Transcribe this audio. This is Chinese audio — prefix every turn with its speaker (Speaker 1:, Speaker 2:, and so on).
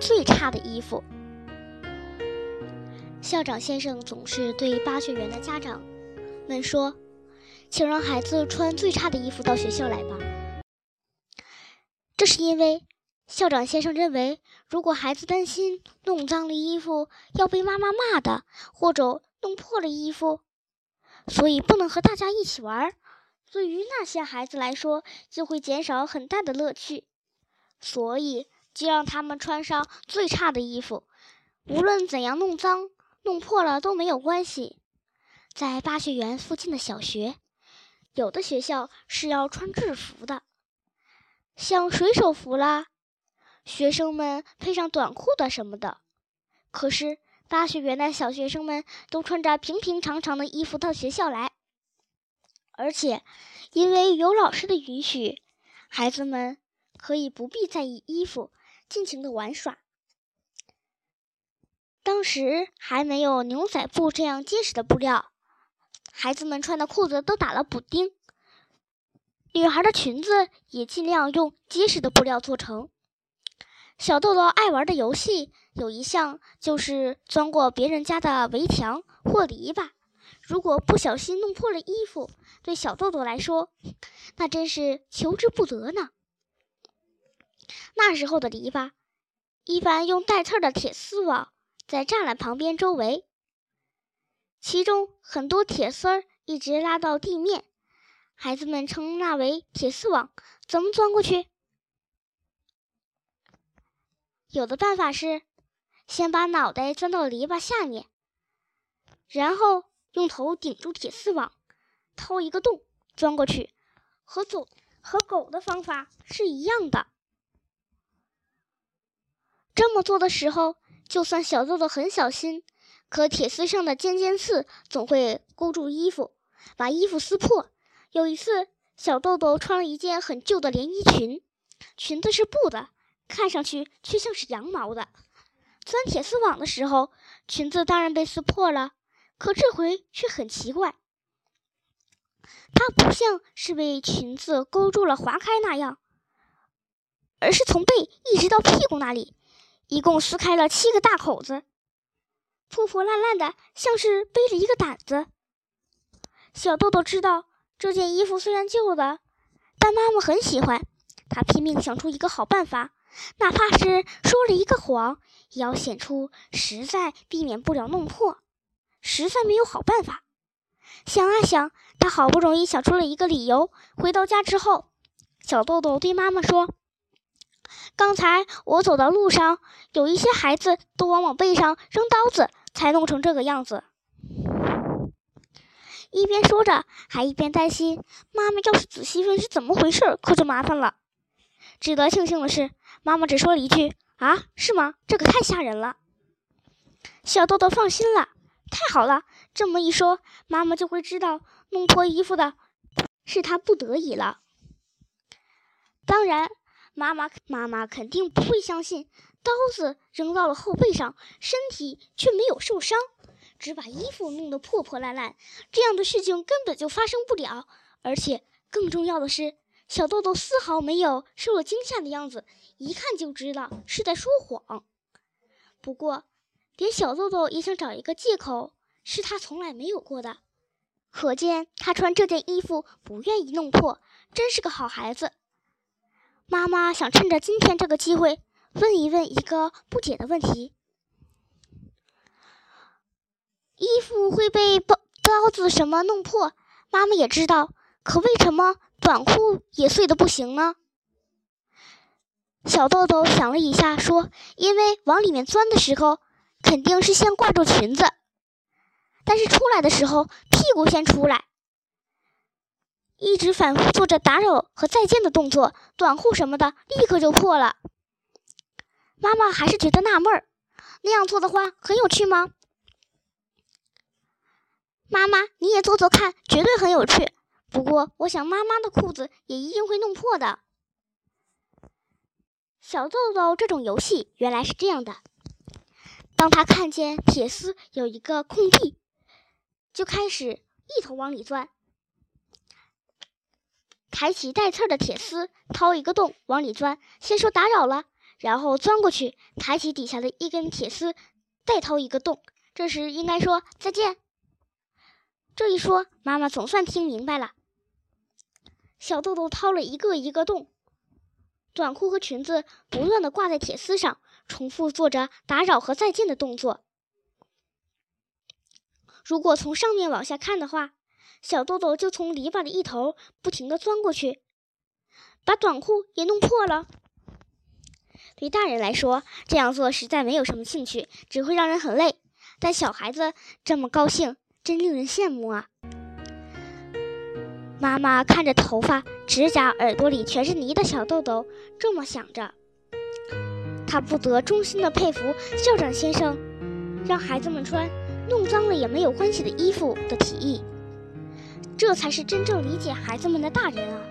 Speaker 1: 最差的衣服。校长先生总是对巴学园的家长们说：“请让孩子穿最差的衣服到学校来吧。”这是因为校长先生认为，如果孩子担心弄脏了衣服要被妈妈骂的，或者弄破了衣服，所以不能和大家一起玩。对于那些孩子来说，就会减少很大的乐趣。所以就让他们穿上最差的衣服，无论怎样弄脏、弄破了都没有关系。在巴学园附近的小学，有的学校是要穿制服的，像水手服啦，学生们配上短裤的什么的。可是巴学园的小学生们都穿着平平常常的衣服到学校来，而且因为有老师的允许，孩子们。可以不必在意衣服，尽情的玩耍。当时还没有牛仔布这样结实的布料，孩子们穿的裤子都打了补丁，女孩的裙子也尽量用结实的布料做成。小豆豆爱玩的游戏有一项就是钻过别人家的围墙或篱笆，如果不小心弄破了衣服，对小豆豆来说，那真是求之不得呢。那时候的篱笆，一般用带刺的铁丝网在栅栏旁边周围，其中很多铁丝儿一直拉到地面，孩子们称那为铁丝网。怎么钻过去？有的办法是，先把脑袋钻到篱笆下面，然后用头顶住铁丝网，掏一个洞钻过去，和走和狗的方法是一样的。这么做的时候，就算小豆豆很小心，可铁丝上的尖尖刺总会勾住衣服，把衣服撕破。有一次，小豆豆穿了一件很旧的连衣裙，裙子是布的，看上去却像是羊毛的。钻铁丝网的时候，裙子当然被撕破了，可这回却很奇怪，它不像是被裙子勾住了划开那样，而是从背一直到屁股那里。一共撕开了七个大口子，破破烂烂的，像是背着一个胆子。小豆豆知道这件衣服虽然旧了，但妈妈很喜欢。她拼命想出一个好办法，哪怕是说了一个谎，也要显出实在避免不了弄破。实在没有好办法，想啊想，他好不容易想出了一个理由。回到家之后，小豆豆对妈妈说。刚才我走到路上，有一些孩子都往我背上扔刀子，才弄成这个样子。一边说着，还一边担心妈妈要是仔细问是怎么回事，可就麻烦了。值得庆幸的是，妈妈只说了一句：“啊，是吗？这可太吓人了。”小豆豆放心了，太好了，这么一说，妈妈就会知道弄破衣服的是她不得已了。当然。妈妈妈妈肯定不会相信，刀子扔到了后背上，身体却没有受伤，只把衣服弄得破破烂烂。这样的事情根本就发生不了。而且更重要的是，小豆豆丝毫没有受了惊吓的样子，一看就知道是在说谎。不过，连小豆豆也想找一个借口，是他从来没有过的。可见他穿这件衣服不愿意弄破，真是个好孩子。妈妈想趁着今天这个机会问一问一个不解的问题：衣服会被刀刀子什么弄破？妈妈也知道，可为什么短裤也碎的不行呢？小豆豆想了一下，说：“因为往里面钻的时候，肯定是先挂住裙子，但是出来的时候，屁股先出来。”一直反复做着打扰和再见的动作，短裤什么的立刻就破了。妈妈还是觉得纳闷儿，那样做的话很有趣吗？妈妈，你也做做看，绝对很有趣。不过，我想妈妈的裤子也一定会弄破的。小豆豆这种游戏原来是这样的：当他看见铁丝有一个空地，就开始一头往里钻。抬起带刺的铁丝，掏一个洞往里钻。先说打扰了，然后钻过去，抬起底下的一根铁丝，再掏一个洞。这时应该说再见。这一说，妈妈总算听明白了。小豆豆掏了一个一个洞，短裤和裙子不断的挂在铁丝上，重复做着打扰和再见的动作。如果从上面往下看的话，小豆豆就从篱笆的一头不停的钻过去，把短裤也弄破了。对大人来说，这样做实在没有什么兴趣，只会让人很累。但小孩子这么高兴，真令人羡慕啊！妈妈看着头发、指甲、耳朵里全是泥的小豆豆，这么想着。她不得衷心的佩服校长先生，让孩子们穿弄脏了也没有关系的衣服的提议。这才是真正理解孩子们的大人啊！